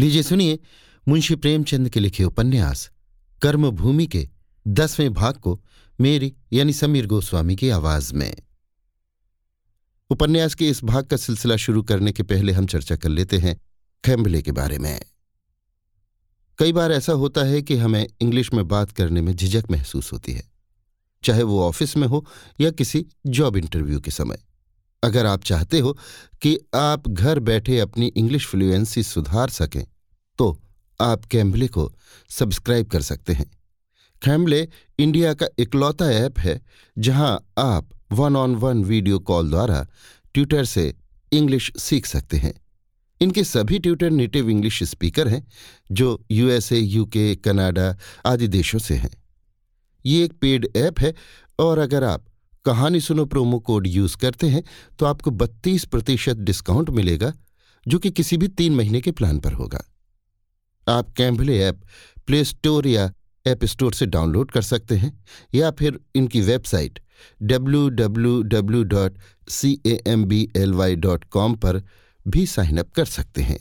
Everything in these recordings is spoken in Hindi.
लीजिए सुनिए मुंशी प्रेमचंद के लिखे उपन्यास, कर्मभूमि के दसवें भाग को मेरी यानी समीर गोस्वामी की आवाज़ में। उपन्यास के इस भाग का सिलसिला शुरू करने के पहले हम चर्चा कर लेते हैं खैम्बले के बारे में। कई बार ऐसा होता है कि हमें इंग्लिश में बात करने में झिझक महसूस होती है, चाहे वो ऑफ़िस में हो या किसी जॉब इंटरव्यू के समय। अगर आप चाहते हो कि आप घर बैठे अपनी इंग्लिश फ्लुएंसी सुधार सकें तो आप कैम्बले को सब्सक्राइब कर सकते हैं। कैम्बले इंडिया का इकलौता ऐप है, जहाँ आप one on one video call द्वारा ट्यूटर से इंग्लिश सीख सकते हैं। इनके सभी ट्यूटर नेटिव इंग्लिश स्पीकर हैं, जो यूएसए यूके कनाडा आदि देशों से हैं। ये एक पेड ऐप है, और अगर आप कहानी सुनो प्रोमो कोड यूज़ करते हैं तो आपको 32 प्रतिशत डिस्काउंट मिलेगा, जो कि किसी भी तीन महीने के प्लान पर होगा। आप कैम्बले ऐप प्ले स्टोर या ऐप स्टोर से डाउनलोड कर सकते हैं, या फिर इनकी वेबसाइट www.cambly.com पर भी साइन अप कर सकते हैं।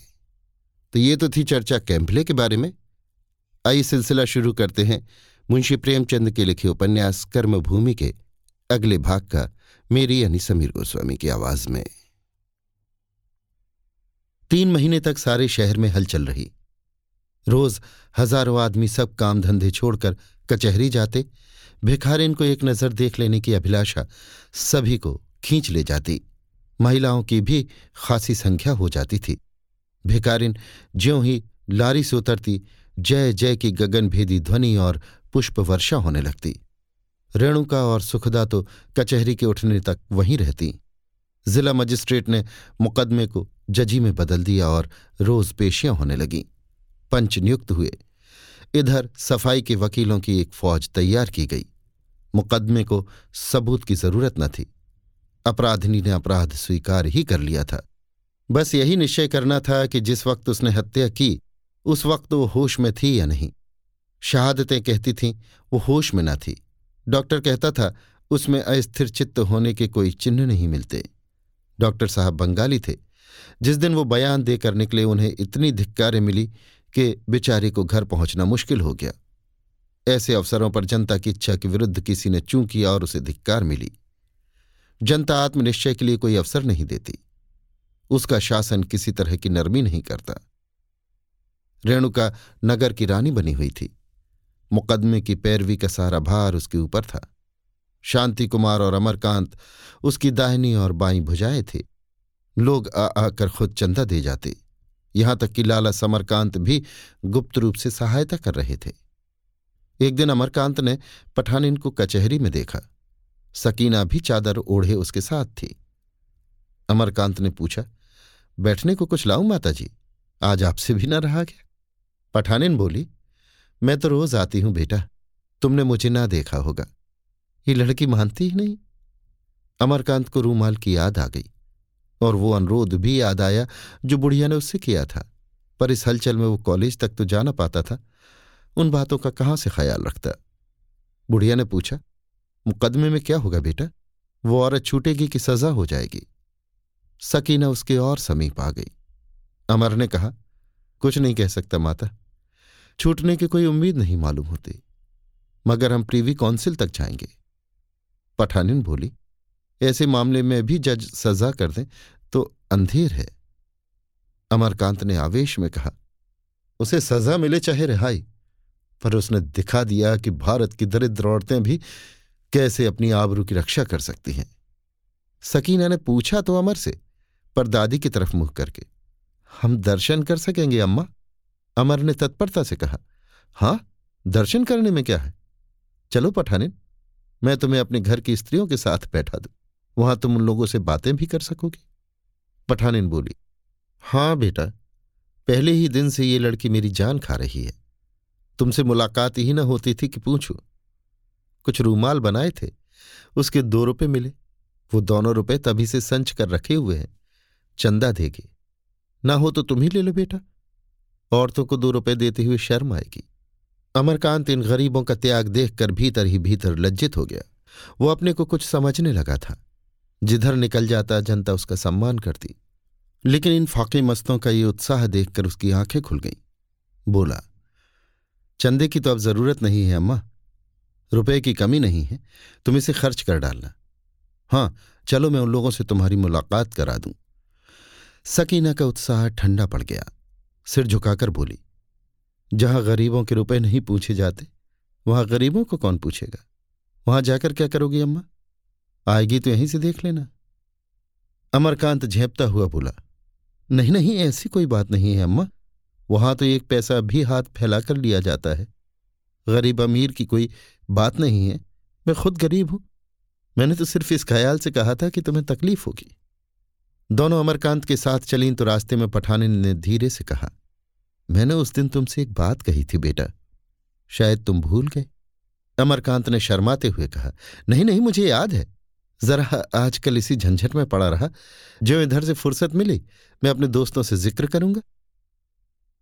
तो ये तो थी चर्चा कैम्पले के बारे में। आइए सिलसिला शुरू करते हैं मुंशी प्रेमचंद के लिखे उपन्यास कर्मभूमि के। अगले भाग का मेरी यानी समीर गोस्वामी की आवाज़ में। तीन महीने तक सारे शहर में हलचल रही। रोज हज़ारों आदमी सब काम धंधे छोड़कर कचहरी जाते भिखारिन को एक नज़र देख लेने की अभिलाषा सभी को खींच ले जाती। महिलाओं की भी खासी संख्या हो जाती थी। भिखारिन ज्यों ही लारी से उतरती, जय जय की गगनभेदी ध्वनि और पुष्प वर्षा होने लगती। रेणुका और सुखदा तो कचहरी के उठने तक वहीं रहती। जिला मजिस्ट्रेट ने मुकदमे को जजी में बदल दिया और रोज पेशियाँ होने लगीं। पंच नियुक्त हुए। इधर सफ़ाई के वकीलों की एक फौज तैयार की गई। मुकदमे को सबूत की ज़रूरत न थी। अपराधिनी ने अपराध स्वीकार ही कर लिया था। बस यही निश्चय करना था कि जिस वक्त उसने हत्या की, उस वक्त वो होश में थी या नहीं। शहादतें कहती थीं, वो होश में न थी। डॉक्टर कहता था, उसमें अस्थिर चित्त होने के कोई चिन्ह नहीं मिलते। डॉक्टर साहब बंगाली थे। जिस दिन वो बयान देकर निकले, उन्हें इतनी धिक्कारें मिली कि बेचारे को घर पहुँचना मुश्किल हो गया। ऐसे अवसरों पर जनता की इच्छा के विरुद्ध किसी ने चूं किया और उसे धिक्कार मिली। जनता आत्मनिश्चय के लिए कोई अवसर नहीं देती। उसका शासन किसी तरह की नरमी नहीं करता। रेणुका नगर की रानी बनी हुई थी। मुकदमे की पैरवी का सारा भार उसके ऊपर था। शांति कुमार और अमरकांत उसकी दाहिनी और बाई भुजाए थे। लोग आ आकर खुद चंदा दे जाते। यहाँ तक कि लाला समरकांत भी गुप्त रूप से सहायता कर रहे थे। एक दिन अमरकांत ने पठानिन को कचहरी में देखा। सकीना भी चादर ओढ़े उसके साथ थी। अमरकांत ने पूछा, बैठने को कुछ लाऊं माता जी आज आपसे भी न रहा गया? पठानिन बोली मैं तो रोज आती हूँ, बेटा। तुमने मुझे ना देखा होगा। ये लड़की मानती ही नहीं। अमरकांत को रूमाल की याद आ गई और वो अनुरोध भी याद आया जो बुढ़िया ने उससे किया था। पर इस हलचल में वो कॉलेज तक तो जाना पाता था। उन बातों का कहाँ से ख्याल रखता? बुढ़िया ने पूछा, मुकदमे में क्या होगा बेटा? वो औरत छूटेगी कि सजा हो जाएगी? सकीना उसके और समीप आ गई। अमर ने कहा, कुछ नहीं कह सकता माता। छूटने की कोई उम्मीद नहीं मालूम होती। मगर हम प्रीवी काउंसिल तक जाएँगे। पठानिन बोली, ऐसे मामले में भी जज सजा कर दें तो अंधेर है। अमरकांत ने आवेश में कहा, उसे सजा मिले चाहे रिहाई, पर उसने दिखा दिया कि भारत की दरिद्र औरतें भी कैसे अपनी आबरू की रक्षा कर सकती हैं। सकीना ने पूछा तो अमर से, पर दादी की तरफ़ मुँह करके, हम दर्शन कर सकेंगे, अम्मा? अमर ने तत्परता से कहा, हाँ, दर्शन करने में क्या है? चलो पठानिन, मैं तुम्हें अपने घर की स्त्रियों के साथ बैठा दूँ। वहाँ तुम उन लोगों से बातें भी कर सकोगे? पठानिन बोली, हाँ बेटा, पहले ही दिन से ये लड़की मेरी जान खा रही है। तुमसे मुलाकात ही न होती थी कि पूछू। कुछ रूमाल बनाए थे, उसके दो रुपए मिले। वो दोनों रुपए तभी से संच कर रखे हुए हैं। चंदा देगे। ना हो तो तुम ही ले लो बेटा। औरतों को दो रुपए देते हुए शर्म आएगी। अमरकांत इन गरीबों का त्याग देखकर भीतर ही भीतर लज्जित हो गया। वो अपने को कुछ समझने लगा था। जिधर निकल जाता, जनता उसका सम्मान करती। लेकिन इन फाके मस्तों का ये उत्साह देखकर उसकी आँखें खुल गईं। बोला, चंदे की तो अब ज़रूरत नहीं है, अम्मा। रुपए की कमी नहीं है। तुम इसे खर्च कर डालना। हाँ चलो मैं उन लोगों से तुम्हारी मुलाकात करा दूँ। सकीना का उत्साह ठंडा पड़ गया। सिर झुकाकर बोली, जहाँ गरीबों के रुपए नहीं पूछे जाते, वहाँ गरीबों को कौन पूछेगा? वहाँ जाकर क्या करोगी अम्मा? आएगी तो यहीं से देख लेना। अमरकांत झेपता हुआ बोला, नहीं नहीं, ऐसी कोई बात नहीं है अम्मा। वहाँ तो एक पैसा भी हाथ फैलाकर लिया जाता है। गरीब अमीर की कोई बात नहीं है। मैं खुद गरीब हूँ। मैंने तो सिर्फ़ इस ख्याल से कहा था कि तुम्हें तकलीफ़ होगी। दोनों अमरकांत के साथ चलीं तो रास्ते में पठाने ने धीरे से कहा मैंने उस दिन तुमसे एक बात कही थी, बेटा। शायद तुम भूल गए। अमरकांत ने शर्माते हुए कहा, नहीं नहीं, मुझे याद है। जरा आजकल इसी झंझट में पड़ा रहा। जो इधर से फुर्सत मिली, मैं अपने दोस्तों से ज़िक्र करूँगा।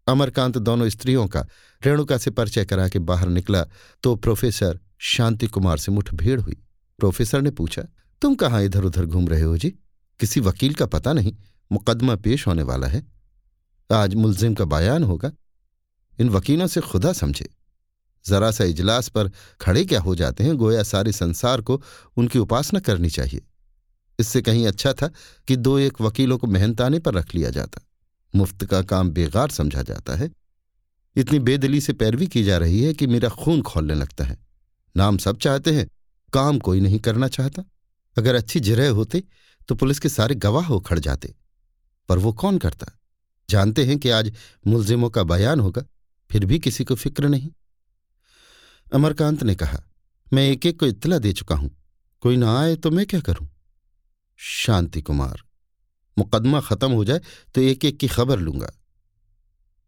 अमरकांत दोनों स्त्रियों का, रेणुका से परिचय करा के बाहर निकला तो प्रोफेसर शांति कुमार से मुठभेड़ हुई। प्रोफेसर ने पूछा, तुम कहाँ इधर उधर घूम रहे हो जी? किसी वकील का पता नहीं। मुकदमा पेश होने वाला है। आज मुलजिम का बयान होगा। इन वकीलों से खुदा समझे। जरा सा इजलास पर खड़े क्या हो जाते हैं, गोया सारे संसार को उनकी उपासना करनी चाहिए। इससे कहीं अच्छा था कि दो एक वकीलों को मेहनताने पर रख लिया जाता। मुफ़्त का काम बेगार समझा जाता है। इतनी बेदली से पैरवी की जा रही है कि मेरा खून खोलने लगता है। नाम सब चाहते हैं, काम कोई नहीं करना चाहता। अगर अच्छी जरह होती तो पुलिस के सारे गवाह हो खड़ जाते। पर वो कौन करता? जानते हैं कि आज मुलजिमों का बयान होगा, फिर भी किसी को फ़िक्र नहीं। अमरकांत ने कहा, मैं एक एक को इतला दे चुका हूँ। कोई ना आए तो मैं क्या करूँ? शांति कुमार, मुकदमा खत्म हो जाए तो एक एक की खबर लूँगा।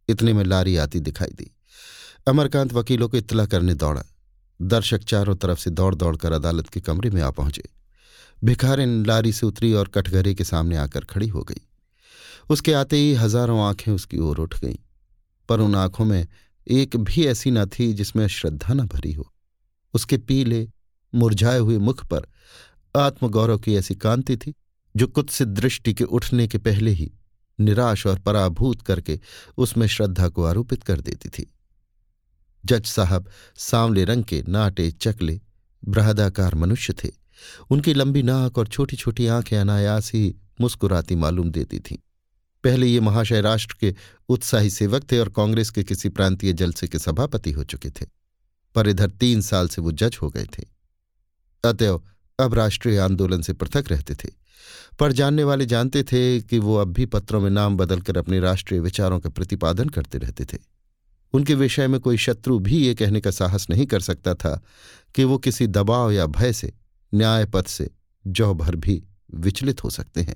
इतने में लारी आती दिखाई दी। अमरकांत वकीलों को इतला करने दौड़ा। दर्शक चारों तरफ़ से दौड़ दौड़कर अदालत के कमरे में आ पहुँचे। भिखारिन लारी से उतरी और कटघरे के सामने आकर खड़ी हो गई। उसके आते ही हज़ारों आँखें उसकी ओर उठ गईं, पर उन आँखों में एक भी ऐसी न थी जिसमें श्रद्धा न भरी हो। उसके पीले, मुरझाए हुए मुख पर आत्मगौरव की ऐसी कांति थी, जो कुत्सित दृष्टि के उठने के पहले ही निराश और पराभूत करके उसमें श्रद्धा को आरोपित कर देती थी। जज साहब सांवले रंग के नाटे चकले, बृहदाकार मनुष्य थे। उनकी लंबी नाक और छोटी छोटी आँखें अनायास ही मुस्कुराती मालूम देती थीं। पहले ये महाशय राष्ट्र के उत्साही सेवक थे और कांग्रेस के किसी प्रांतीय जलसे के सभापति हो चुके थे, पर इधर तीन साल से वो जज हो गए थे। अतएव अब राष्ट्रीय आंदोलन से पृथक रहते थे, पर जानने वाले जानते थे कि वो अब भी पत्रों में नाम बदलकर अपने राष्ट्रीय विचारों का प्रतिपादन करते रहते थे। उनके विषय में कोई शत्रु भी ये कहने का साहस नहीं कर सकता था कि वो किसी दबाव या भय से न्याय पथ से जौ भर भी विचलित हो सकते हैं।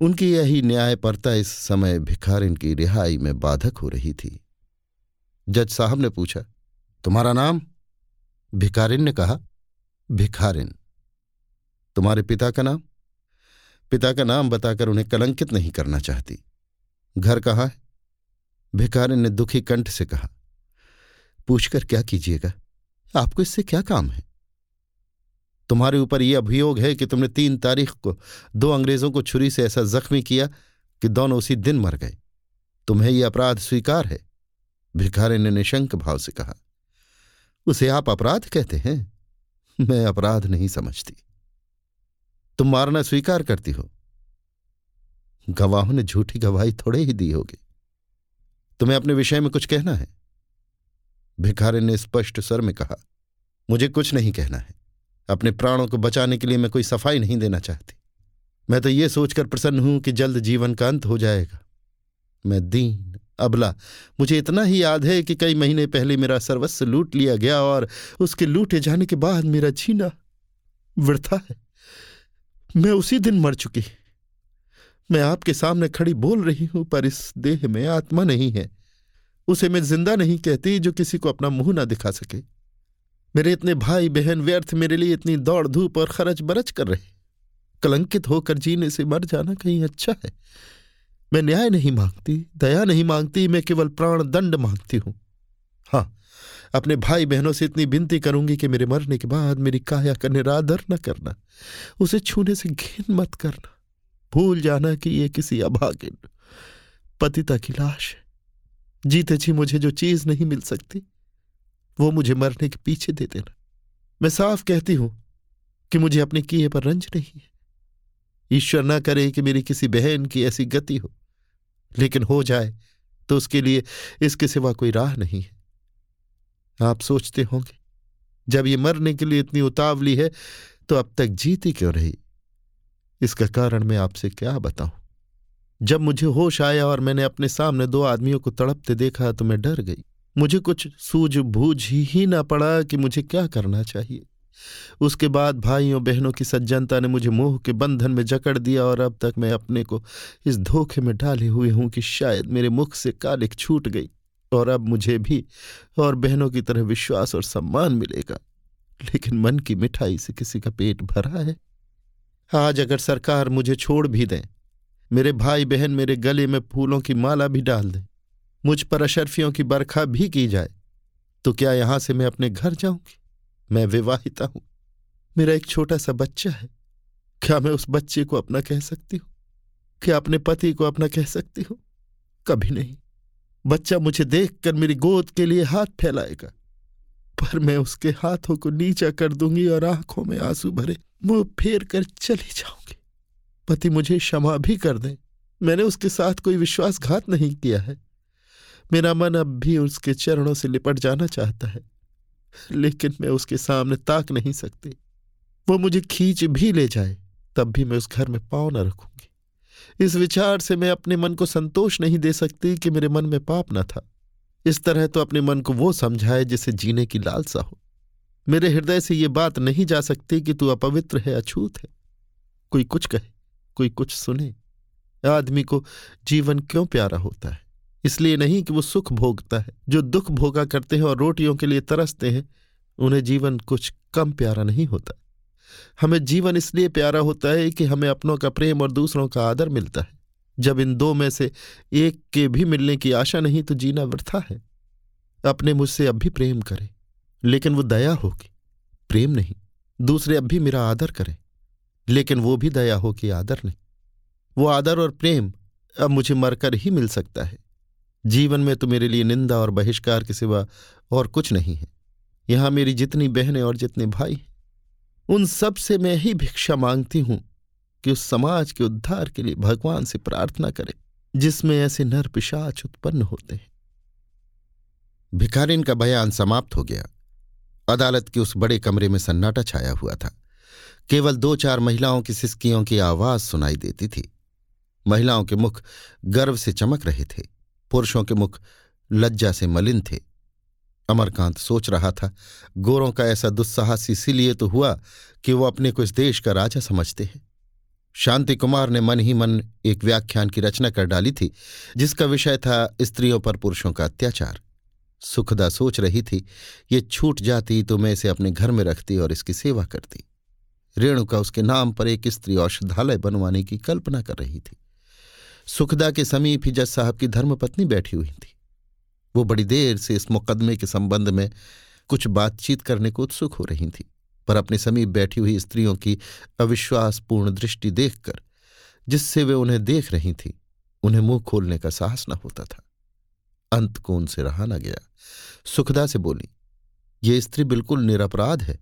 उनकी यही न्यायपरता इस समय भिखारिन की रिहाई में बाधक हो रही थी। जज साहब ने पूछा, तुम्हारा नाम? भिखारिन ने कहा, भिखारिन। तुम्हारे पिता का नाम? पिता का नाम बताकर उन्हें कलंकित नहीं करना चाहती। घर कहाँ है? भिखारिन ने दुखी कंठ से कहा, पूछकर क्या कीजिएगा? आपको इससे क्या काम है? तुम्हारे ऊपर यह अभियोग है कि तुमने तीन तारीख को दो अंग्रेज़ों को छुरी से ऐसा जख्मी किया कि दोनों उसी दिन मर गए। तुम्हें यह अपराध स्वीकार है? भिखारी ने निशंक भाव से कहा। उसे आप अपराध कहते हैं? मैं अपराध नहीं समझती। तुम मारना स्वीकार करती हो। गवाहों ने झूठी गवाही थोड़े ही दी होगी। तुम्हें अपने विषय में कुछ कहना है? भिखारी ने स्पष्ट स्वर में कहा, मुझे कुछ नहीं कहना है। अपने प्राणों को बचाने के लिए मैं कोई सफ़ाई नहीं देना चाहती। मैं तो ये सोचकर प्रसन्न हूँ कि जल्द जीवन का अंत हो जाएगा। मैं दीन, अबला, मुझे इतना ही याद है कि कई महीने पहले मेरा सर्वस्व लूट लिया गया और उसके लूटे जाने के बाद मेरा जीना वृथा है। मैं उसी दिन मर चुकी। मैं आपके सामने खड़ी बोल रही हूँ, पर इस देह में आत्मा नहीं है। उसे मैं ज़िंदा नहीं कहती जो किसी को अपना मुँह ना दिखा सके। मेरे इतने भाई बहन व्यर्थ मेरे लिए इतनी दौड़ धूप और खरच बरच कर रहे कलंकित होकर जीने से मर जाना कहीं अच्छा है। मैं न्याय नहीं मांगती, दया नहीं मांगती, मैं केवल प्राण दंड मांगती हूँ। हाँ अपने भाई बहनों से इतनी विनती करूँगी कि मेरे मरने के बाद मेरी काया का निरादर न करना, उसे छूने से घिन मत करना। भूल जाना कि ये किसी अभागिन, पतिता की लाश है। जीते जी मुझे जो चीज़ नहीं मिल सकती वो मुझे मरने के पीछे दे देना। मैं साफ़ कहती हूँ कि मुझे अपने किए पर रंज नहीं है। ईश्वर न करे कि मेरी किसी बहन की ऐसी गति हो, लेकिन हो जाए तो उसके लिए इसके सिवा कोई राह नहीं है। आप सोचते होंगे, जब ये मरने के लिए इतनी उतावली है तो अब तक जीती क्यों रही? इसका कारण मैं आपसे क्या बताऊँ? जब मुझे होश आया और मैंने अपने सामने दो आदमियों को तड़पते देखा तो मैं डर गई। मुझे कुछ सूझबूझ ही ना पड़ा कि मुझे क्या करना चाहिए। उसके बाद भाइयों, बहनों की सज्जनता ने मुझे मोह के बंधन में जकड़ दिया और अब तक मैं अपने को इस धोखे में डाले हुए हूँ कि शायद मेरे मुख से कालिक छूट गई और अब मुझे भी और बहनों की तरह विश्वास और सम्मान मिलेगा। लेकिन मन की मिठाई से किसी का पेट भरा है। आज अगर सरकार मुझे छोड़ भी दें, मेरे भाई बहन मेरे गले में फूलों की माला भी डाल दें मुझ पर अशरफियों की बरखा भी की जाए तो क्या यहाँ से मैं अपने घर जाऊँगी? मैं विवाहिता हूँ। मेरा एक छोटा सा बच्चा है। क्या मैं उस बच्चे को अपना कह सकती हूँ? क्या अपने पति को अपना कह सकती हूँ? कभी नहीं। बच्चा मुझे देखकर मेरी गोद के लिए हाथ फैलाएगा, पर मैं उसके हाथों को नीचा कर दूँगी और आँखों में आँसू भरे मुँह फेर कर चली जाऊँगी। पति मुझे क्षमा भी कर दें। मैंने उसके साथ कोई विश्वासघात नहीं किया है। मेरा मन अब भी उसके चरणों से लिपट जाना चाहता है, लेकिन मैं उसके सामने ताक नहीं सकती। वो मुझे खींच भी ले जाए, तब भी मैं उस घर में पाँव न रखूँगी। इस विचार से मैं अपने मन को संतोष नहीं दे सकती कि मेरे मन में पाप न था। इस तरह तो अपने मन को वो समझाए जिसे जीने की लालसा हो। मेरे हृदय से ये बात नहीं जा सकती कि तू अपवित्र है, अछूत है। कोई कुछ कहे, कोई कुछ सुने। आदमी को जीवन क्यों प्यारा होता है? इसलिए नहीं कि वो सुख भोगता है। जो दुख भोगा करते हैं और रोटियों के लिए तरसते हैं, उन्हें जीवन कुछ कम प्यारा नहीं होता। हमें जीवन इसलिए प्यारा होता है कि हमें अपनों का प्रेम और दूसरों का आदर मिलता है। जब इन दो में से एक के भी मिलने की आशा नहीं तो जीना वृथा है। अपने मुझसे अब भी प्रेम करें, लेकिन वो दया होगी, प्रेम नहीं। दूसरे अब भी मेरा आदर करें, लेकिन वो भी दया हो कि आदर नहीं। वो आदर और प्रेम अब मुझे मरकर ही मिल सकता है। जीवन में तो मेरे लिए निंदा और बहिष्कार के सिवा और कुछ नहीं है। यहाँ मेरी जितनी बहनें और जितने भाई हैं, उन सबसे मैं ही भिक्षा मांगती हूँ कि उस समाज के उद्धार के लिए भगवान से प्रार्थना करें, जिसमें ऐसे नर पिशाच उत्पन्न होते हैं। भिखारिन का बयान समाप्त हो गया। अदालत के उस बड़े कमरे में सन्नाटा छाया हुआ था। केवल दो चार महिलाओं की सिस्कियों की आवाज़ सुनाई देती थी। महिलाओं के मुख गर्व से चमक रहे थे। पुरुषों के मुख लज्जा से मलिन थे। अमरकांत सोच रहा था, गोरों का ऐसा दुस्साहस इसीलिए तो हुआ कि वो अपने को इस देश का राजा समझते हैं। शांति कुमार ने मन ही मन एक व्याख्यान की रचना कर डाली थी, जिसका विषय था स्त्रियों पर पुरुषों का अत्याचार। सुखदा सोच रही थी, ये छूट जाती तो मैं इसे अपने घर में रखती और इसकी सेवा करती। रेणुका उसके नाम पर एक स्त्री औषधालय बनवाने की कल्पना कर रही थी। सुखदा के समीप ही जज साहब की धर्मपत्नी बैठी हुई थी। वो बड़ी देर से इस मुकदमे के संबंध में कुछ बातचीत करने को उत्सुक हो रही थी, पर अपने समीप बैठी हुई स्त्रियों की अविश्वासपूर्ण दृष्टि देखकर, जिससे वे उन्हें देख रही थी, उन्हें मुँह खोलने का साहस न होता था। अंत को उनसे रहा न गया। सुखदा से बोली, ये स्त्री बिल्कुल निरपराध है।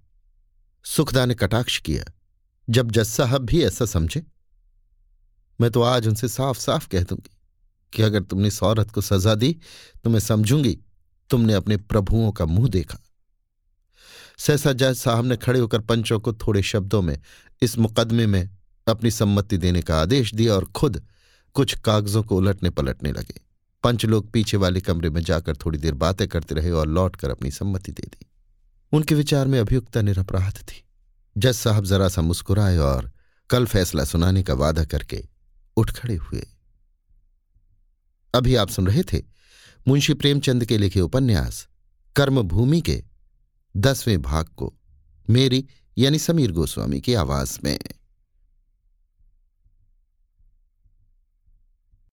सुखदा ने कटाक्ष किया। जब जज साहब भी ऐसा समझे मैं तो आज उनसे साफ़ साफ़ कह दूँगी कि अगर तुमने इस औरत को सजा दी तो मैं समझूँगी तुमने अपने प्रभुओं का मुँह देखा। सहसा जज साहब ने खड़े होकर पंचों को थोड़े शब्दों में, इस मुकदमे में अपनी सम्मति देने का आदेश दिया और खुद कुछ कागजों को उलटने पलटने लगे। पंच लोग पीछे वाले कमरे में जाकर थोड़ी देर बातें करते रहे और लौटकर अपनी सम्मति दे दी। उनके विचार में अभियुक्ता निरपराध थी। जज साहब जरा सा मुस्कुराए और कल फैसला सुनाने का वादा करके उठ खड़े हुए। अभी आप सुन रहे थे मुंशी प्रेमचंद के लिखे उपन्यास, कर्मभूमि के दसवें भाग को, मेरी यानी समीर गोस्वामी की आवाज़ में।